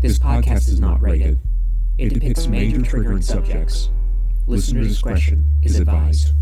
This podcast is not rated. It depicts major triggering subjects. Listener discretion is advised.